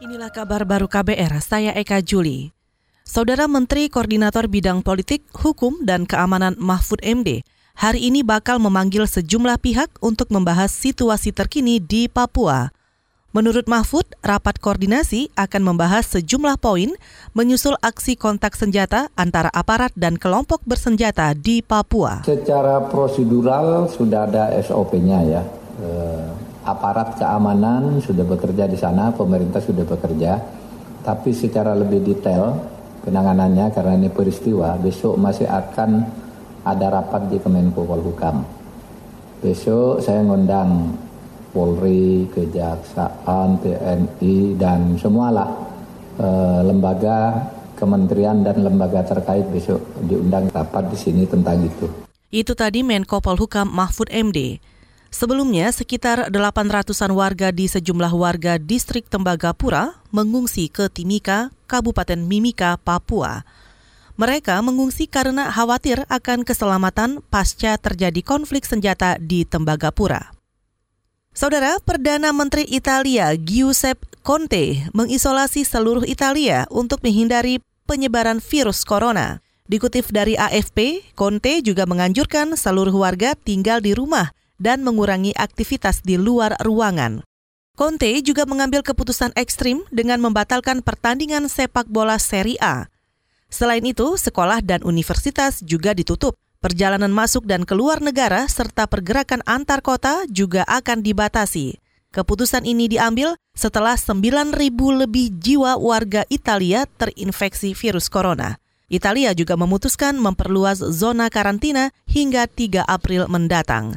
Inilah kabar baru KBR, saya Eka Juli. Saudara Menteri Koordinator Bidang Politik, Hukum, dan Keamanan Mahfud MD hari ini bakal memanggil sejumlah pihak untuk membahas situasi terkini di Papua. Menurut Mahfud, rapat koordinasi akan membahas sejumlah poin menyusul aksi kontak senjata antara aparat dan kelompok bersenjata di Papua. Secara prosedural sudah ada SOP-nya ya. Eh aparat keamanan sudah bekerja di sana, pemerintah sudah bekerja, tapi secara lebih detail penanganannya karena ini peristiwa besok masih akan ada rapat di Kemenko Polhukam. Besok saya ngundang Polri, Kejaksaan, TNI dan semualah eh, lembaga kementerian dan lembaga terkait besok diundang rapat di sini tentang itu. Itu tadi Menko Polhukam Mahfud MD. Sebelumnya, sekitar 800-an warga di sejumlah warga distrik Tembagapura mengungsi ke Timika, Kabupaten Mimika, Papua. Mereka mengungsi karena khawatir akan keselamatan pasca terjadi konflik senjata di Tembagapura. Saudara Perdana Menteri Italia Giuseppe Conte mengisolasi seluruh Italia untuk menghindari penyebaran virus corona. Dikutip dari AFP, Conte juga menganjurkan seluruh warga tinggal di rumah dan mengurangi aktivitas di luar ruangan. Conte juga mengambil keputusan ekstrim dengan membatalkan pertandingan sepak bola Serie A. Selain itu, sekolah dan universitas juga ditutup. Perjalanan masuk dan keluar negara serta pergerakan antar kota juga akan dibatasi. Keputusan ini diambil setelah 9.000 lebih jiwa warga Italia terinfeksi virus corona. Italia juga memutuskan memperluas zona karantina hingga 3 April mendatang.